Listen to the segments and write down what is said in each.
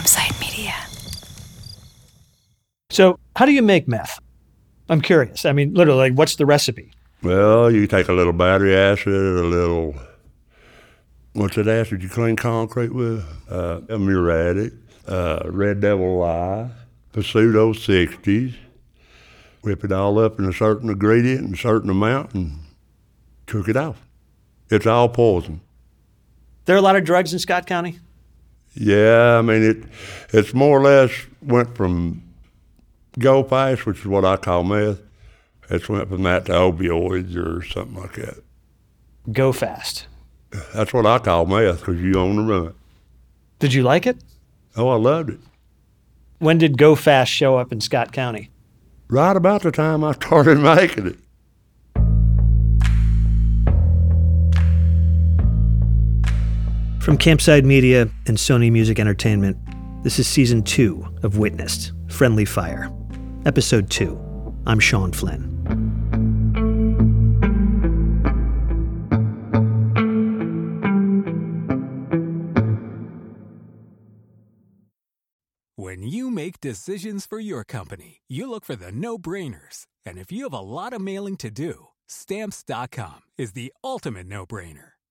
Campside Media. So, how do you make meth? I'm curious. I mean, literally, like, what's the recipe? Well, you take a little battery acid, a little, what's that acid you clean concrete with? Uh, a muriatic, uh, red devil lye, pseudo 60s. Whip it all up in a certain ingredient and a certain amount and cook it off. It's all poison. There are a lot of drugs in Scott County. Yeah, I mean, it, it's more or less went from go fast, which is what I call meth. It's went from that to opioids or something like that. Go fast. That's what I call meth because you own the run. Did you like it? Oh, I loved it. When did Go Fast show up in Scott County? Right about the time I started making it. From Campside Media and Sony Music Entertainment, this is season two of Witnessed Friendly Fire, episode two. I'm Sean Flynn. When you make decisions for your company, you look for the no brainers. And if you have a lot of mailing to do, stamps.com is the ultimate no brainer.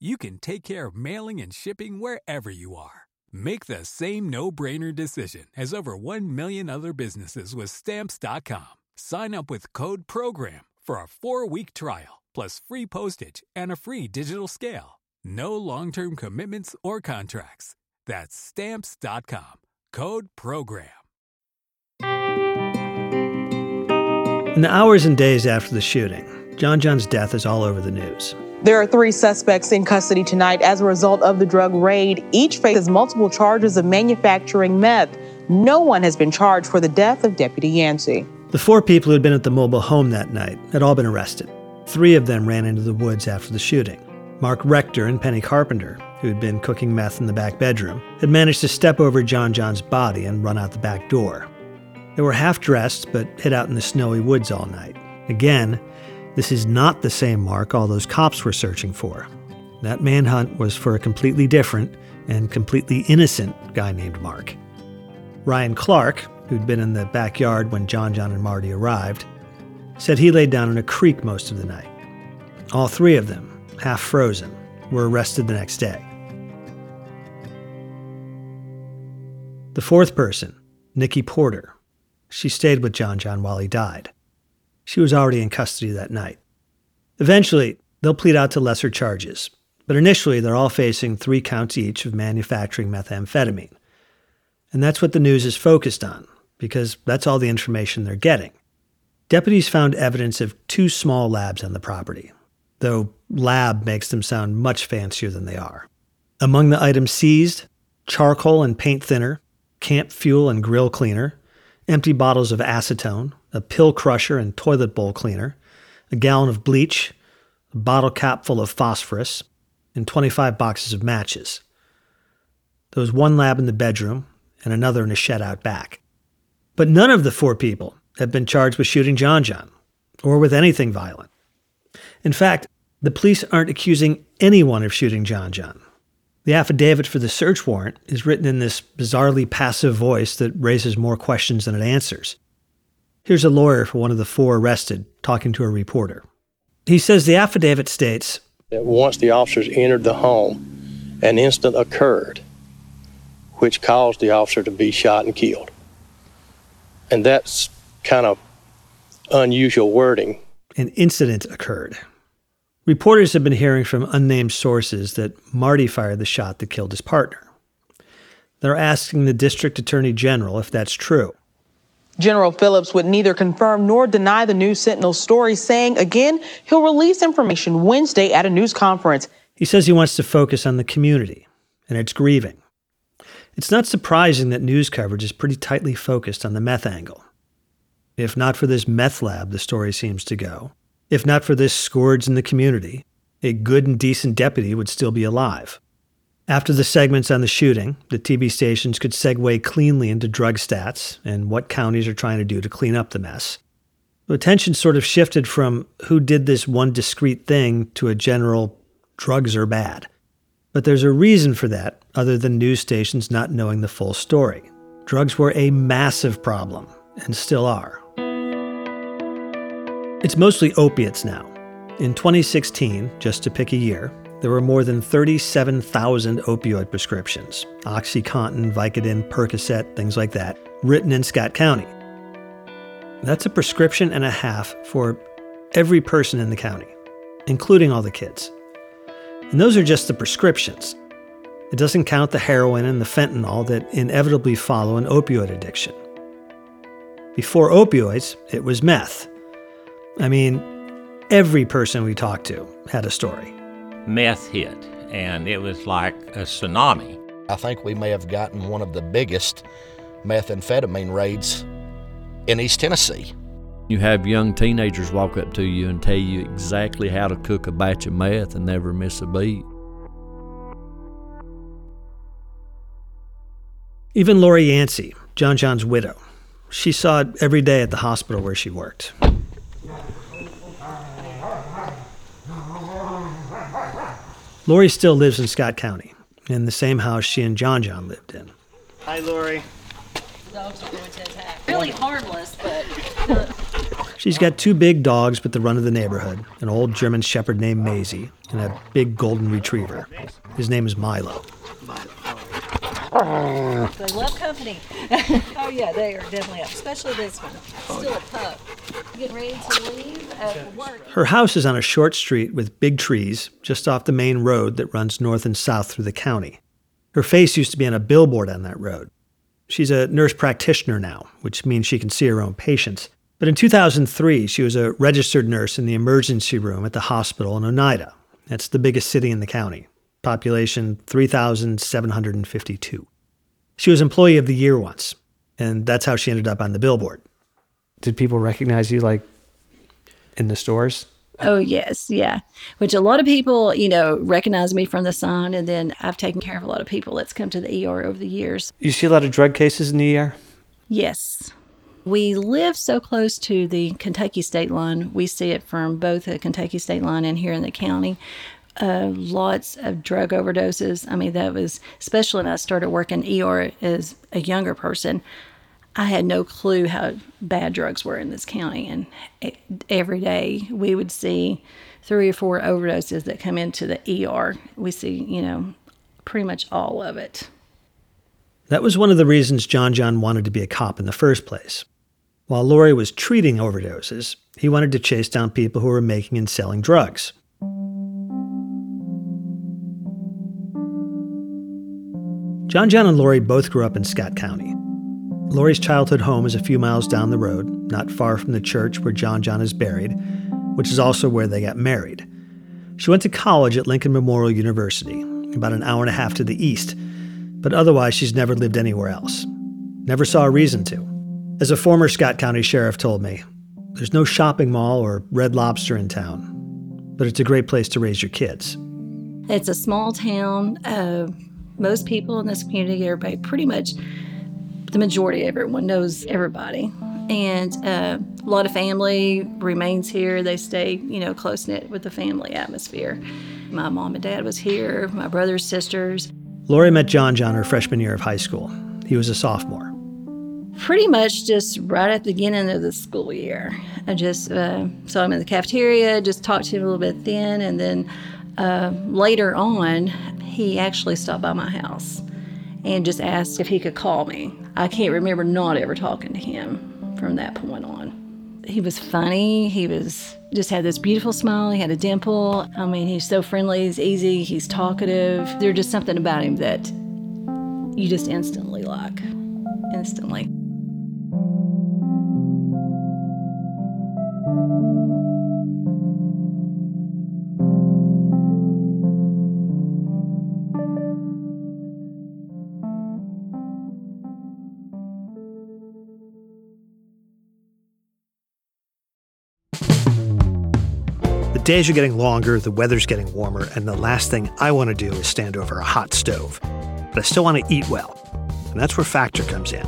you can take care of mailing and shipping wherever you are. Make the same no-brainer decision as over 1 million other businesses with stamps.com. Sign up with code program for a 4-week trial plus free postage and a free digital scale. No long-term commitments or contracts. That's stamps.com. Code program. In the hours and days after the shooting, John John's death is all over the news. There are three suspects in custody tonight as a result of the drug raid. Each faces multiple charges of manufacturing meth. No one has been charged for the death of Deputy Yancey. The four people who had been at the mobile home that night had all been arrested. Three of them ran into the woods after the shooting. Mark Rector and Penny Carpenter, who had been cooking meth in the back bedroom, had managed to step over John John's body and run out the back door. They were half dressed, but hid out in the snowy woods all night. Again, this is not the same Mark all those cops were searching for. That manhunt was for a completely different and completely innocent guy named Mark. Ryan Clark, who'd been in the backyard when John John and Marty arrived, said he laid down in a creek most of the night. All three of them, half frozen, were arrested the next day. The fourth person, Nikki Porter, she stayed with John John while he died. She was already in custody that night. Eventually, they'll plead out to lesser charges, but initially they're all facing three counts each of manufacturing methamphetamine. And that's what the news is focused on, because that's all the information they're getting. Deputies found evidence of two small labs on the property, though lab makes them sound much fancier than they are. Among the items seized, charcoal and paint thinner, camp fuel and grill cleaner, empty bottles of acetone, a pill crusher and toilet bowl cleaner, a gallon of bleach, a bottle cap full of phosphorus, and 25 boxes of matches. There was one lab in the bedroom and another in a shed out back. But none of the four people had been charged with shooting John John or with anything violent. In fact, the police aren't accusing anyone of shooting John John. The affidavit for the search warrant is written in this bizarrely passive voice that raises more questions than it answers. Here's a lawyer for one of the four arrested talking to a reporter. He says the affidavit states that once the officers entered the home, an incident occurred which caused the officer to be shot and killed. And that's kind of unusual wording. An incident occurred. Reporters have been hearing from unnamed sources that Marty fired the shot that killed his partner. They're asking the district attorney general if that's true. General Phillips would neither confirm nor deny the News Sentinel story, saying again he'll release information Wednesday at a news conference. He says he wants to focus on the community and its grieving. It's not surprising that news coverage is pretty tightly focused on the meth angle. If not for this meth lab, the story seems to go, if not for this scourge in the community, a good and decent deputy would still be alive. After the segments on the shooting, the TV stations could segue cleanly into drug stats and what counties are trying to do to clean up the mess. The attention sort of shifted from who did this one discrete thing to a general drugs are bad. But there's a reason for that, other than news stations not knowing the full story. Drugs were a massive problem, and still are. It's mostly opiates now. In 2016, just to pick a year, there were more than 37,000 opioid prescriptions Oxycontin, Vicodin, Percocet, things like that written in Scott County. That's a prescription and a half for every person in the county, including all the kids. And those are just the prescriptions. It doesn't count the heroin and the fentanyl that inevitably follow an opioid addiction. Before opioids, it was meth. I mean, every person we talked to had a story. Meth hit, and it was like a tsunami. I think we may have gotten one of the biggest methamphetamine raids in East Tennessee. You have young teenagers walk up to you and tell you exactly how to cook a batch of meth and never miss a beat. Even Lori Yancey, John John's widow, she saw it every day at the hospital where she worked. Lori still lives in Scott County, in the same house she and John John lived in. Hi, Lori. Dogs are going to attack. Really harmless, but. She's got two big dogs with the run of the neighborhood an old German Shepherd named Maisie and a big golden retriever. His name is Milo. They love company. oh, yeah, they are definitely up, especially this one. Still a pup. Getting ready to leave at work. Her house is on a short street with big trees just off the main road that runs north and south through the county. Her face used to be on a billboard on that road. She's a nurse practitioner now, which means she can see her own patients. But in 2003, she was a registered nurse in the emergency room at the hospital in Oneida. That's the biggest city in the county, population 3,752. She was Employee of the Year once, and that's how she ended up on the billboard. Did people recognize you, like, in the stores? Oh, yes, yeah. Which a lot of people, you know, recognize me from the sign, and then I've taken care of a lot of people that's come to the ER over the years. You see a lot of drug cases in the ER? Yes. We live so close to the Kentucky state line. We see it from both the Kentucky state line and here in the county. Uh, lots of drug overdoses. I mean, that was, especially when I started working ER as a younger person, I had no clue how bad drugs were in this county. And every day we would see three or four overdoses that come into the ER. We see, you know, pretty much all of it. That was one of the reasons John John wanted to be a cop in the first place. While Lori was treating overdoses, he wanted to chase down people who were making and selling drugs. John John and Lori both grew up in Scott County. Lori's childhood home is a few miles down the road, not far from the church where John John is buried, which is also where they got married. She went to college at Lincoln Memorial University, about an hour and a half to the east, but otherwise she's never lived anywhere else. Never saw a reason to. As a former Scott County sheriff told me, there's no shopping mall or Red Lobster in town, but it's a great place to raise your kids. It's a small town. Uh, most people in this community, everybody, pretty much the majority of everyone knows everybody. And uh, a lot of family remains here. They stay, you know, close knit with the family atmosphere. My mom and dad was here, my brothers, sisters. Lori met John John her freshman year of high school. He was a sophomore pretty much just right at the beginning of the school year. I just uh, saw him in the cafeteria, just talked to him a little bit then, and then uh, later on, he actually stopped by my house and just asked if he could call me. I can't remember not ever talking to him from that point on. He was funny. He was just had this beautiful smile. He had a dimple. I mean, he's so friendly. He's easy. He's talkative. There's just something about him that you just instantly like. Instantly. Days are getting longer, the weather's getting warmer, and the last thing I want to do is stand over a hot stove. But I still want to eat well. And that's where Factor comes in.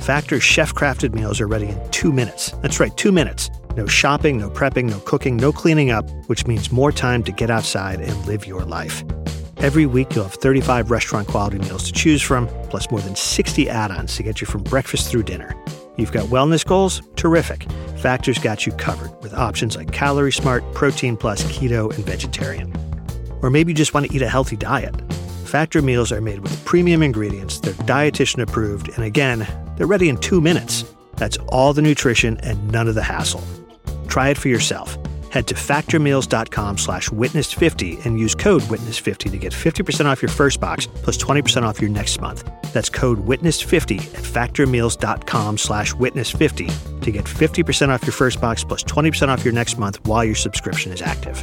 Factor's chef crafted meals are ready in two minutes. That's right, two minutes. No shopping, no prepping, no cooking, no cleaning up, which means more time to get outside and live your life. Every week, you'll have 35 restaurant quality meals to choose from, plus more than 60 add ons to get you from breakfast through dinner. You've got wellness goals? Terrific. Factor's got you covered with options like Calorie Smart, Protein Plus, Keto, and Vegetarian. Or maybe you just want to eat a healthy diet. Factor meals are made with premium ingredients, they're dietitian approved, and again, they're ready in two minutes. That's all the nutrition and none of the hassle. Try it for yourself. Head to factormeals.com slash witness50 and use code witness50 to get 50% off your first box plus 20% off your next month. That's code witness50 at factormeals.com slash witness50 to get 50% off your first box plus 20% off your next month while your subscription is active.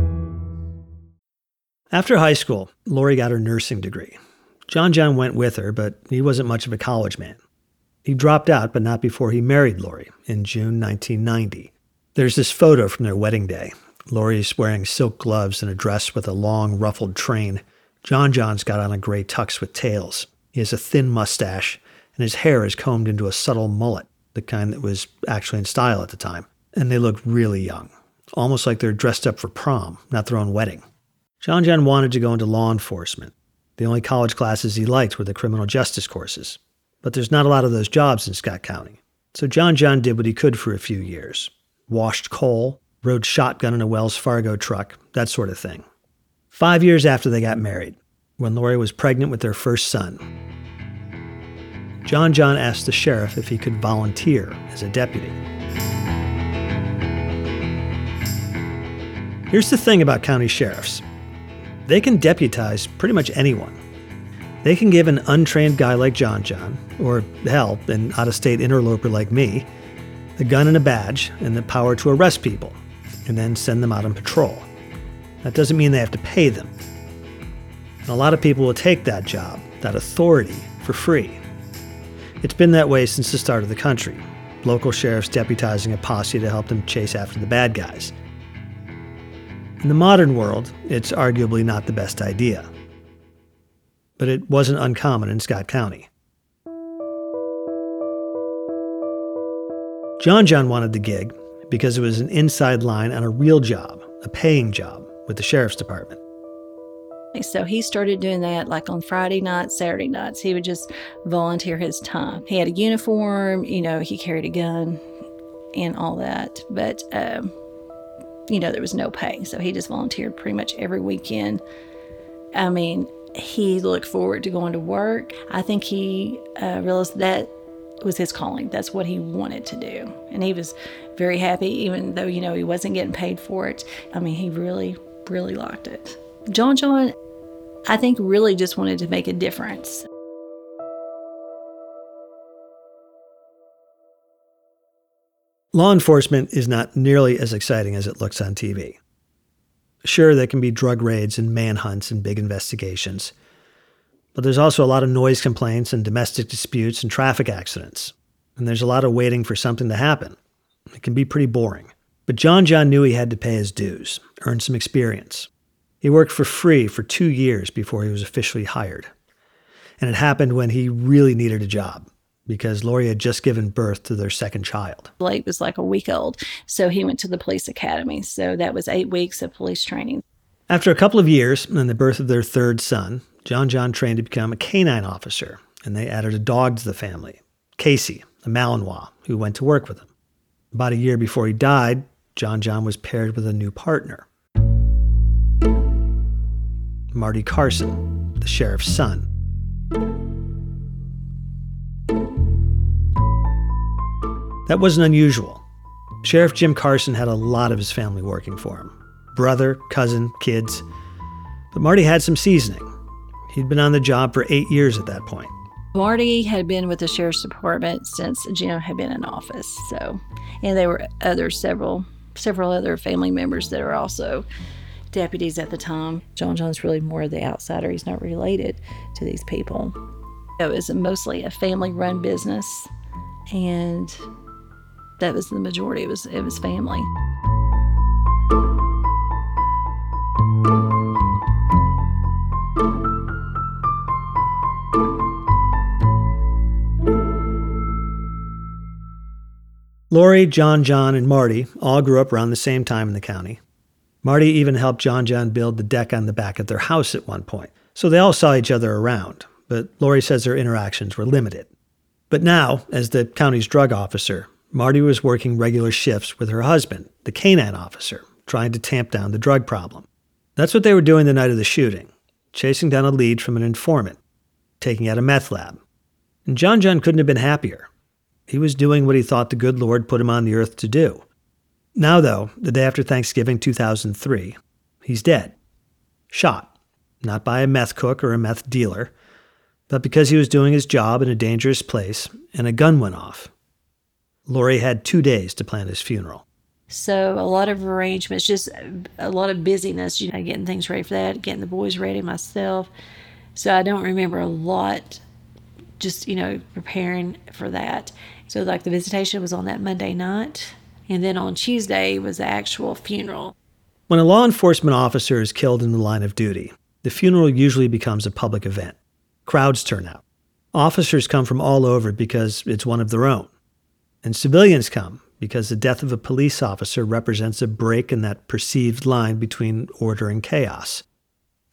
After high school, Lori got her nursing degree. John John went with her, but he wasn't much of a college man. He dropped out, but not before he married Lori in June 1990. There's this photo from their wedding day. Lori's wearing silk gloves and a dress with a long, ruffled train. John John's got on a gray tux with tails. He has a thin mustache, and his hair is combed into a subtle mullet, the kind that was actually in style at the time. And they look really young, almost like they're dressed up for prom, not their own wedding. John John wanted to go into law enforcement. The only college classes he liked were the criminal justice courses. But there's not a lot of those jobs in Scott County. So John John did what he could for a few years washed coal, rode shotgun in a Wells Fargo truck, that sort of thing. Five years after they got married, when Lori was pregnant with their first son, John John asked the sheriff if he could volunteer as a deputy. Here's the thing about county sheriffs they can deputize pretty much anyone. They can give an untrained guy like John John, or hell, an out of state interloper like me, a gun and a badge and the power to arrest people, and then send them out on patrol. That doesn't mean they have to pay them. And a lot of people will take that job, that authority, for free. It's been that way since the start of the country. Local sheriffs deputizing a posse to help them chase after the bad guys. In the modern world, it's arguably not the best idea. But it wasn't uncommon in Scott County. John John wanted the gig because it was an inside line on a real job, a paying job with the sheriff's department. So he started doing that like on Friday nights, Saturday nights. He would just volunteer his time. He had a uniform, you know, he carried a gun and all that. But um, you know, there was no pay. So he just volunteered pretty much every weekend. I mean, he looked forward to going to work. I think he uh, realized that was his calling. That's what he wanted to do. And he was very happy, even though, you know, he wasn't getting paid for it. I mean, he really, really liked it. John John, I think, really just wanted to make a difference. Law enforcement is not nearly as exciting as it looks on TV. Sure, there can be drug raids and manhunts and big investigations, but there's also a lot of noise complaints and domestic disputes and traffic accidents. And there's a lot of waiting for something to happen. It can be pretty boring. But John John knew he had to pay his dues, earn some experience. He worked for free for two years before he was officially hired. And it happened when he really needed a job because Lori had just given birth to their second child. Blake was like a week old, so he went to the police academy. So that was eight weeks of police training. After a couple of years and the birth of their third son, John John trained to become a canine officer, and they added a dog to the family, Casey, a Malinois, who went to work with him. About a year before he died, John John was paired with a new partner. Marty Carson, the sheriff's son. That wasn't unusual. Sheriff Jim Carson had a lot of his family working for him brother, cousin, kids. But Marty had some seasoning. He'd been on the job for eight years at that point. Marty had been with the sheriff's department since Jim had been in office. So, and there were other several several other family members that are also deputies at the time. John John's really more of the outsider. He's not related to these people. It was mostly a family-run business, and that was the majority. It was it was family. Lori, John John, and Marty all grew up around the same time in the county. Marty even helped John John build the deck on the back of their house at one point, so they all saw each other around, but Lori says their interactions were limited. But now, as the county's drug officer, Marty was working regular shifts with her husband, the canine officer, trying to tamp down the drug problem. That's what they were doing the night of the shooting, chasing down a lead from an informant, taking out a meth lab. And John John couldn't have been happier. He was doing what he thought the good Lord put him on the earth to do. Now, though, the day after Thanksgiving 2003, he's dead. Shot. Not by a meth cook or a meth dealer, but because he was doing his job in a dangerous place and a gun went off. Lori had two days to plan his funeral. So a lot of arrangements, just a lot of busyness, you know, getting things ready for that, getting the boys ready myself. So I don't remember a lot just, you know, preparing for that. So, like, the visitation was on that Monday night. And then on Tuesday was the actual funeral. When a law enforcement officer is killed in the line of duty, the funeral usually becomes a public event. Crowds turn out. Officers come from all over because it's one of their own. And civilians come because the death of a police officer represents a break in that perceived line between order and chaos.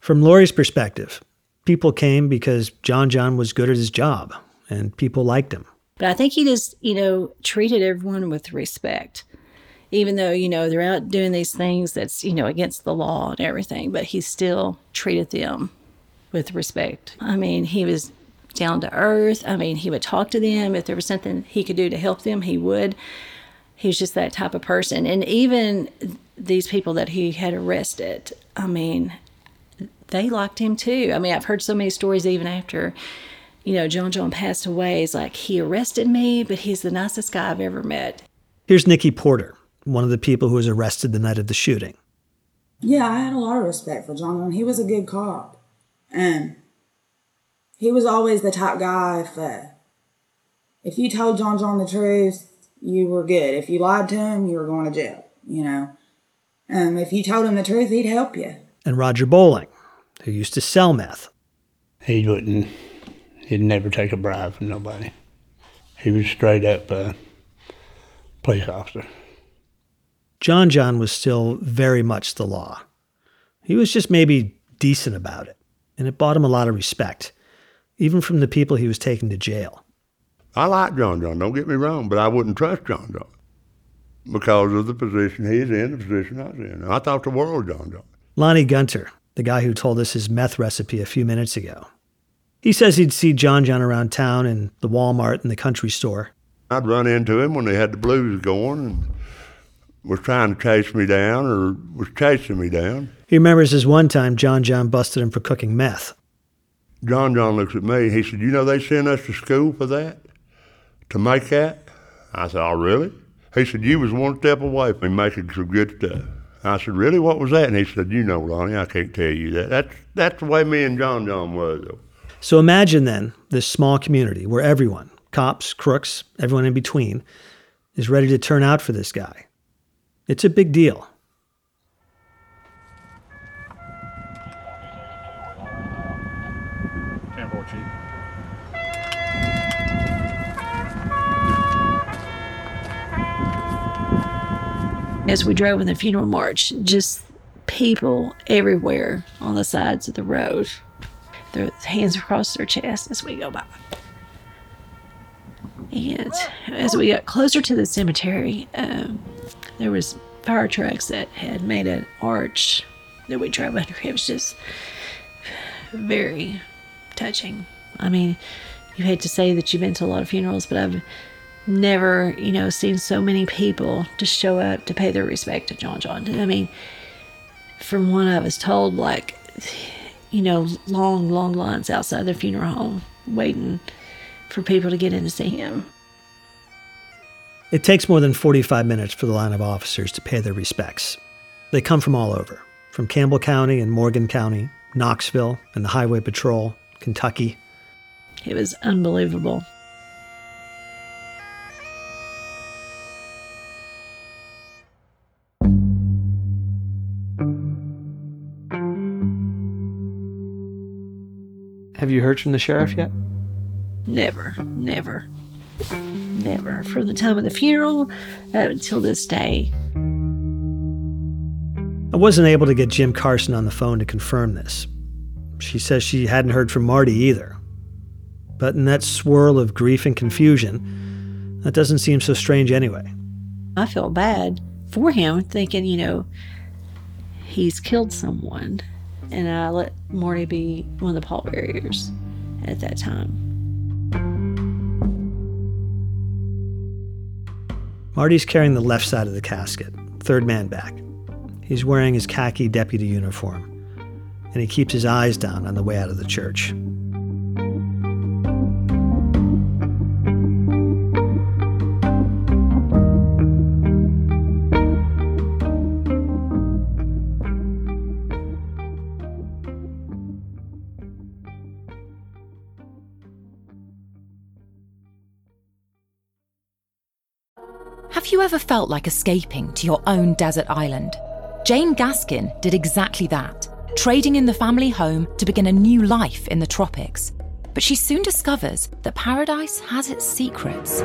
From Lori's perspective, people came because John John was good at his job and people liked him. But I think he just, you know, treated everyone with respect. Even though, you know, they're out doing these things that's, you know, against the law and everything, but he still treated them with respect. I mean, he was down to earth. I mean, he would talk to them. If there was something he could do to help them, he would. He was just that type of person. And even these people that he had arrested, I mean, they liked him too. I mean, I've heard so many stories even after, you know, John John passed away. It's like he arrested me, but he's the nicest guy I've ever met. Here's Nikki Porter, one of the people who was arrested the night of the shooting. Yeah, I had a lot of respect for John John. He was a good cop. And he was always the type guy if uh, if you told John John the truth, you were good. If you lied to him, you were going to jail, you know. Um, if you told him the truth, he'd help you. And Roger Bowling, who used to sell meth. He wouldn't, he'd never take a bribe from nobody. He was straight up uh, police officer. John John was still very much the law. He was just maybe decent about it, and it bought him a lot of respect, even from the people he was taking to jail. I like John John, don't get me wrong, but I wouldn't trust John John because of the position he's in, the position I was in. I thought the world of John John. Lonnie Gunter, the guy who told us his meth recipe a few minutes ago. He says he'd see John John around town in the Walmart and the country store. I'd run into him when they had the blues going and was trying to chase me down or was chasing me down. He remembers his one time John John busted him for cooking meth. John John looks at me. He said, You know, they sent us to school for that, to make that? I said, Oh, really? He said, You was one step away from making some good stuff. I said, Really? What was that? And he said, You know, Lonnie, I can't tell you that. That's, that's the way me and John John was, though. So imagine then this small community where everyone, cops, crooks, everyone in between, is ready to turn out for this guy. It's a big deal. As we drove in the funeral march, just people everywhere on the sides of the road, their hands across their chests as we go by. And as we got closer to the cemetery, um, there was fire trucks that had made an arch that we drove under. It was just very touching. I mean, you hate to say that you've been to a lot of funerals, but I've never, you know, seen so many people just show up to pay their respect to John John. I mean, from what I was told, like, you know, long, long lines outside the funeral home waiting for people to get in to see him. It takes more than 45 minutes for the line of officers to pay their respects. They come from all over from Campbell County and Morgan County, Knoxville and the Highway Patrol, Kentucky. It was unbelievable. Have you heard from the sheriff yet? Never, never, never. From the time of the funeral until this day. I wasn't able to get Jim Carson on the phone to confirm this. She says she hadn't heard from Marty either. But in that swirl of grief and confusion, that doesn't seem so strange anyway. I felt bad for him, thinking, you know, he's killed someone. And I let Marty be one of the pallbearers at that time. Marty's carrying the left side of the casket, third man back. He's wearing his khaki deputy uniform, and he keeps his eyes down on the way out of the church. Have you ever felt like escaping to your own desert island? Jane Gaskin did exactly that, trading in the family home to begin a new life in the tropics. But she soon discovers that paradise has its secrets.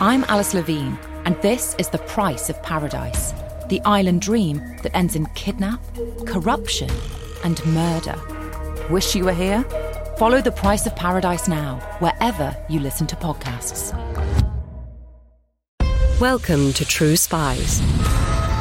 I'm Alice Levine, and this is The Price of Paradise the island dream that ends in kidnap, corruption, and murder. Wish you were here? Follow The Price of Paradise now, wherever you listen to podcasts. Welcome to True Spies,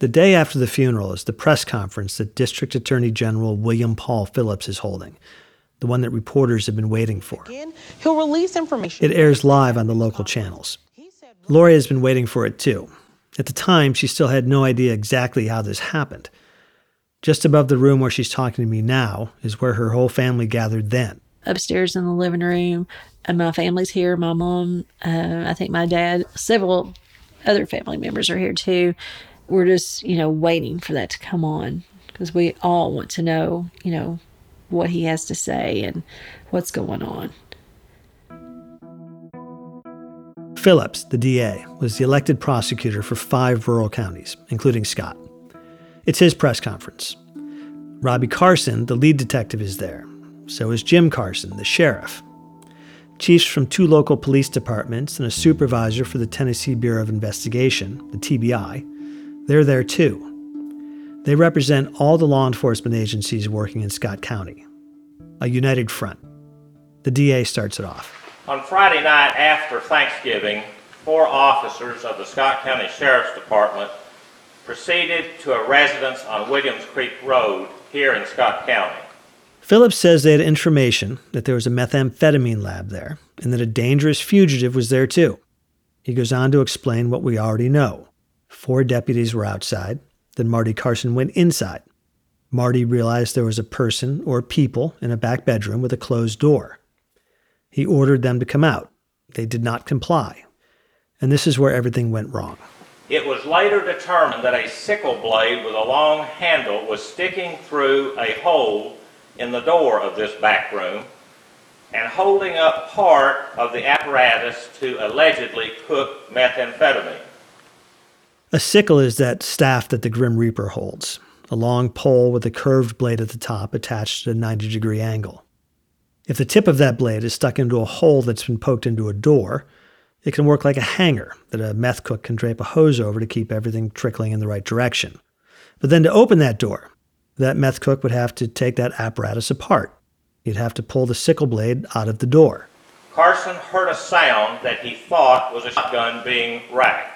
The day after the funeral is the press conference that District Attorney General William Paul Phillips is holding, the one that reporters have been waiting for. He'll release information. It airs live on the local channels. Lori has been waiting for it too. At the time, she still had no idea exactly how this happened. Just above the room where she's talking to me now is where her whole family gathered then. Upstairs in the living room, and my family's here. My mom, uh, I think my dad, several other family members are here too we're just, you know, waiting for that to come on because we all want to know, you know, what he has to say and what's going on. Phillips, the DA, was the elected prosecutor for five rural counties, including Scott. It's his press conference. Robbie Carson, the lead detective, is there. So is Jim Carson, the sheriff. Chiefs from two local police departments and a supervisor for the Tennessee Bureau of Investigation, the TBI, they're there too. They represent all the law enforcement agencies working in Scott County, a united front. The DA starts it off. On Friday night after Thanksgiving, four officers of the Scott County Sheriff's Department proceeded to a residence on Williams Creek Road here in Scott County. Phillips says they had information that there was a methamphetamine lab there and that a dangerous fugitive was there too. He goes on to explain what we already know. Four deputies were outside. Then Marty Carson went inside. Marty realized there was a person or people in a back bedroom with a closed door. He ordered them to come out. They did not comply. And this is where everything went wrong. It was later determined that a sickle blade with a long handle was sticking through a hole in the door of this back room and holding up part of the apparatus to allegedly cook methamphetamine. A sickle is that staff that the Grim Reaper holds, a long pole with a curved blade at the top attached at a 90 degree angle. If the tip of that blade is stuck into a hole that's been poked into a door, It can work like a hanger that a meth cook can drape a hose over to keep everything trickling in the right direction. But then to open that door, that meth cook would have to take that apparatus apart. He'd have to pull the sickle blade out of the door. Carson heard a sound that he thought was a shotgun being racked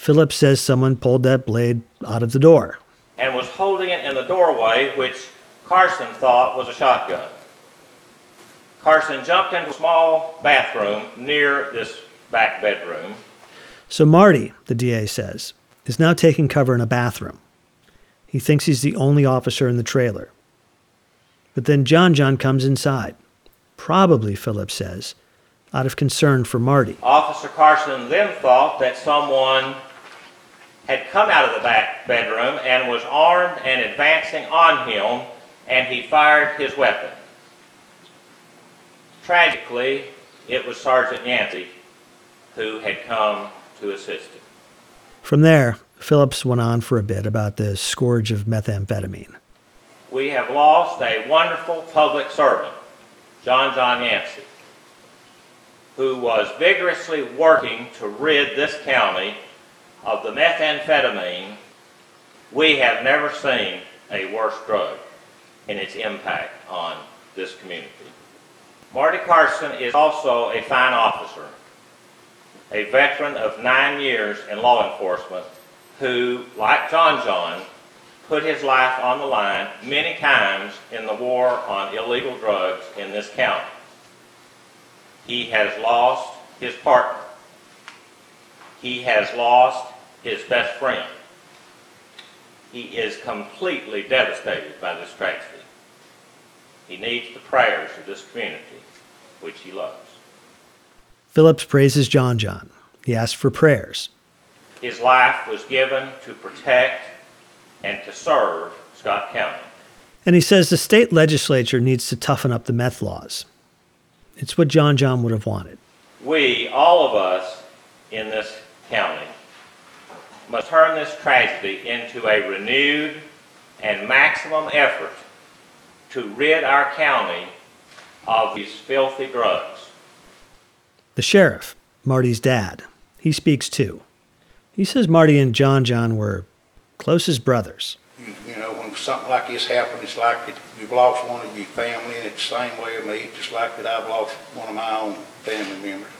Phillips says someone pulled that blade out of the door. and was holding it in the doorway, which Carson thought was a shotgun. Carson jumped into a small bathroom near this back bedroom. So Marty, the DA says, is now taking cover in a bathroom. He thinks he's the only officer in the trailer. But then John John comes inside, probably, Phillips says, out of concern for Marty. Officer Carson then thought that someone had come out of the back bedroom and was armed and advancing on him, and he fired his weapon. Tragically, it was Sergeant Yancey who had come to assist him. From there, Phillips went on for a bit about the scourge of methamphetamine. We have lost a wonderful public servant, John John Yancey, who was vigorously working to rid this county of the methamphetamine. We have never seen a worse drug in its impact on this community. Marty Carson is also a fine officer, a veteran of nine years in law enforcement who, like John John, put his life on the line many times in the war on illegal drugs in this county. He has lost his partner. He has lost his best friend. He is completely devastated by this tragedy. He needs the prayers of this community, which he loves. Phillips praises John John. He asks for prayers. His life was given to protect and to serve Scott County. And he says the state legislature needs to toughen up the meth laws. It's what John John would have wanted. We, all of us in this county, must turn this tragedy into a renewed and maximum effort to rid our county of these filthy drugs. The sheriff, Marty's dad, he speaks too. He says Marty and John John were close as brothers. You know, when something like this happens, it's like that you've lost one of your family, and it's the same way with me, just like that I've lost one of my own family members.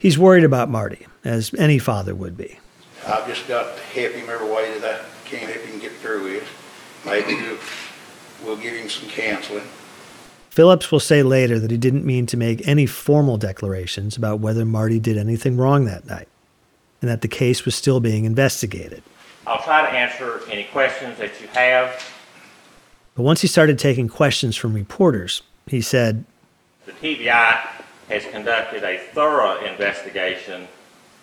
He's worried about Marty, as any father would be. I've just got to help him every way that I can help him get through it. Maybe we'll, we'll give him some counseling. Phillips will say later that he didn't mean to make any formal declarations about whether Marty did anything wrong that night, and that the case was still being investigated. I'll try to answer any questions that you have. But once he started taking questions from reporters, he said, The TBI has conducted a thorough investigation,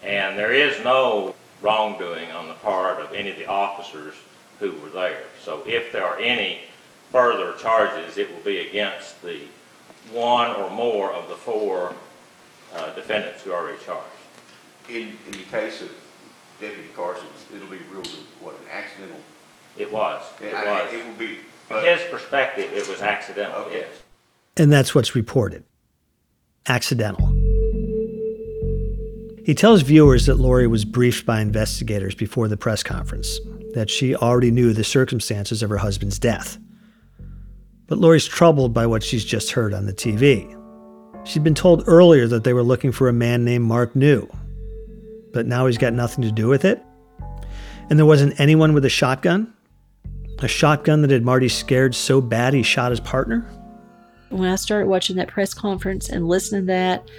and there is no wrongdoing on the part of any of the officers who were there. So if there are any further charges, it will be against the one or more of the four uh, defendants who are already charged. In, in the case of Deputy Carson, it'll be ruled, what, an accidental? It was. It I- was. It will be. From his perspective, it was accidental, yes. and that's what's reported accidental. He tells viewers that Lori was briefed by investigators before the press conference, that she already knew the circumstances of her husband's death. But Lori's troubled by what she's just heard on the TV. She'd been told earlier that they were looking for a man named Mark New, but now he's got nothing to do with it? And there wasn't anyone with a shotgun? A shotgun that had Marty scared so bad he shot his partner? When I started watching that press conference and listening to that,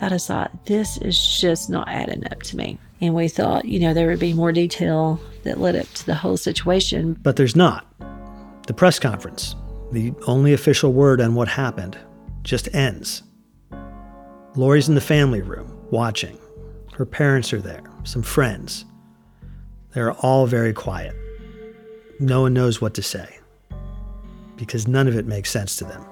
I just thought, this is just not adding up to me. And we thought, you know, there would be more detail that led up to the whole situation. But there's not. The press conference, the only official word on what happened, just ends. Lori's in the family room, watching. Her parents are there, some friends. They're all very quiet. No one knows what to say because none of it makes sense to them.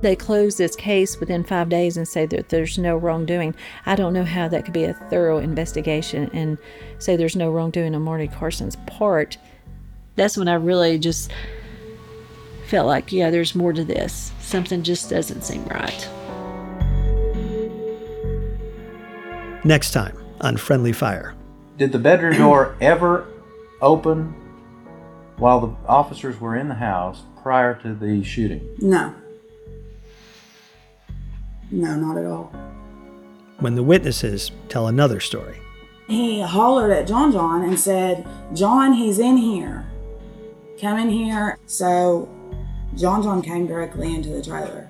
They close this case within five days and say that there's no wrongdoing. I don't know how that could be a thorough investigation and say there's no wrongdoing on Marty Carson's part. That's when I really just felt like, yeah, there's more to this. Something just doesn't seem right. Next time on Friendly Fire. Did the bedroom door ever open while the officers were in the house prior to the shooting? No. No, not at all. When the witnesses tell another story. He hollered at John John and said, John, he's in here. Come in here. So John John came directly into the trailer.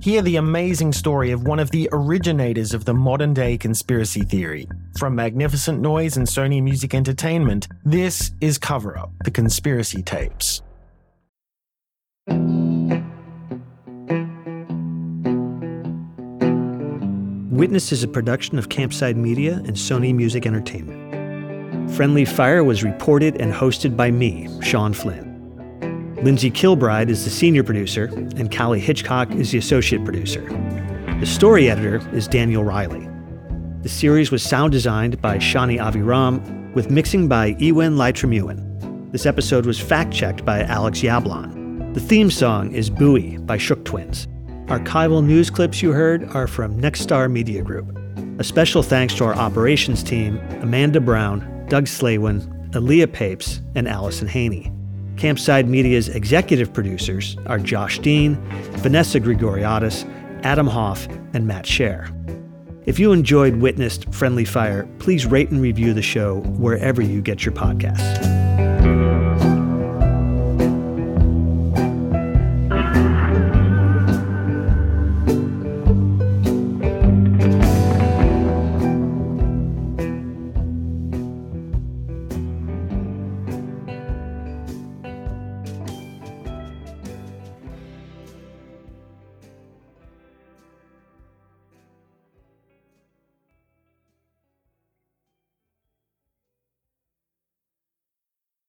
Hear the amazing story of one of the originators of the modern day conspiracy theory. From Magnificent Noise and Sony Music Entertainment, this is Cover Up The Conspiracy Tapes. Witnessed is a production of Campside Media and Sony Music Entertainment. Friendly Fire was reported and hosted by me, Sean Flynn. Lindsay Kilbride is the senior producer, and Callie Hitchcock is the associate producer. The story editor is Daniel Riley. The series was sound designed by Shani Aviram, with mixing by Ewan Lytramuin. This episode was fact checked by Alex Yablon. The theme song is Buoy by Shook Twins. Archival news clips you heard are from Nexstar Media Group. A special thanks to our operations team Amanda Brown, Doug Slaywin, Aaliyah Papes, and Allison Haney. Campside Media's executive producers are Josh Dean, Vanessa Grigoriadis, Adam Hoff, and Matt Shaer. If you enjoyed Witnessed Friendly Fire, please rate and review the show wherever you get your podcasts.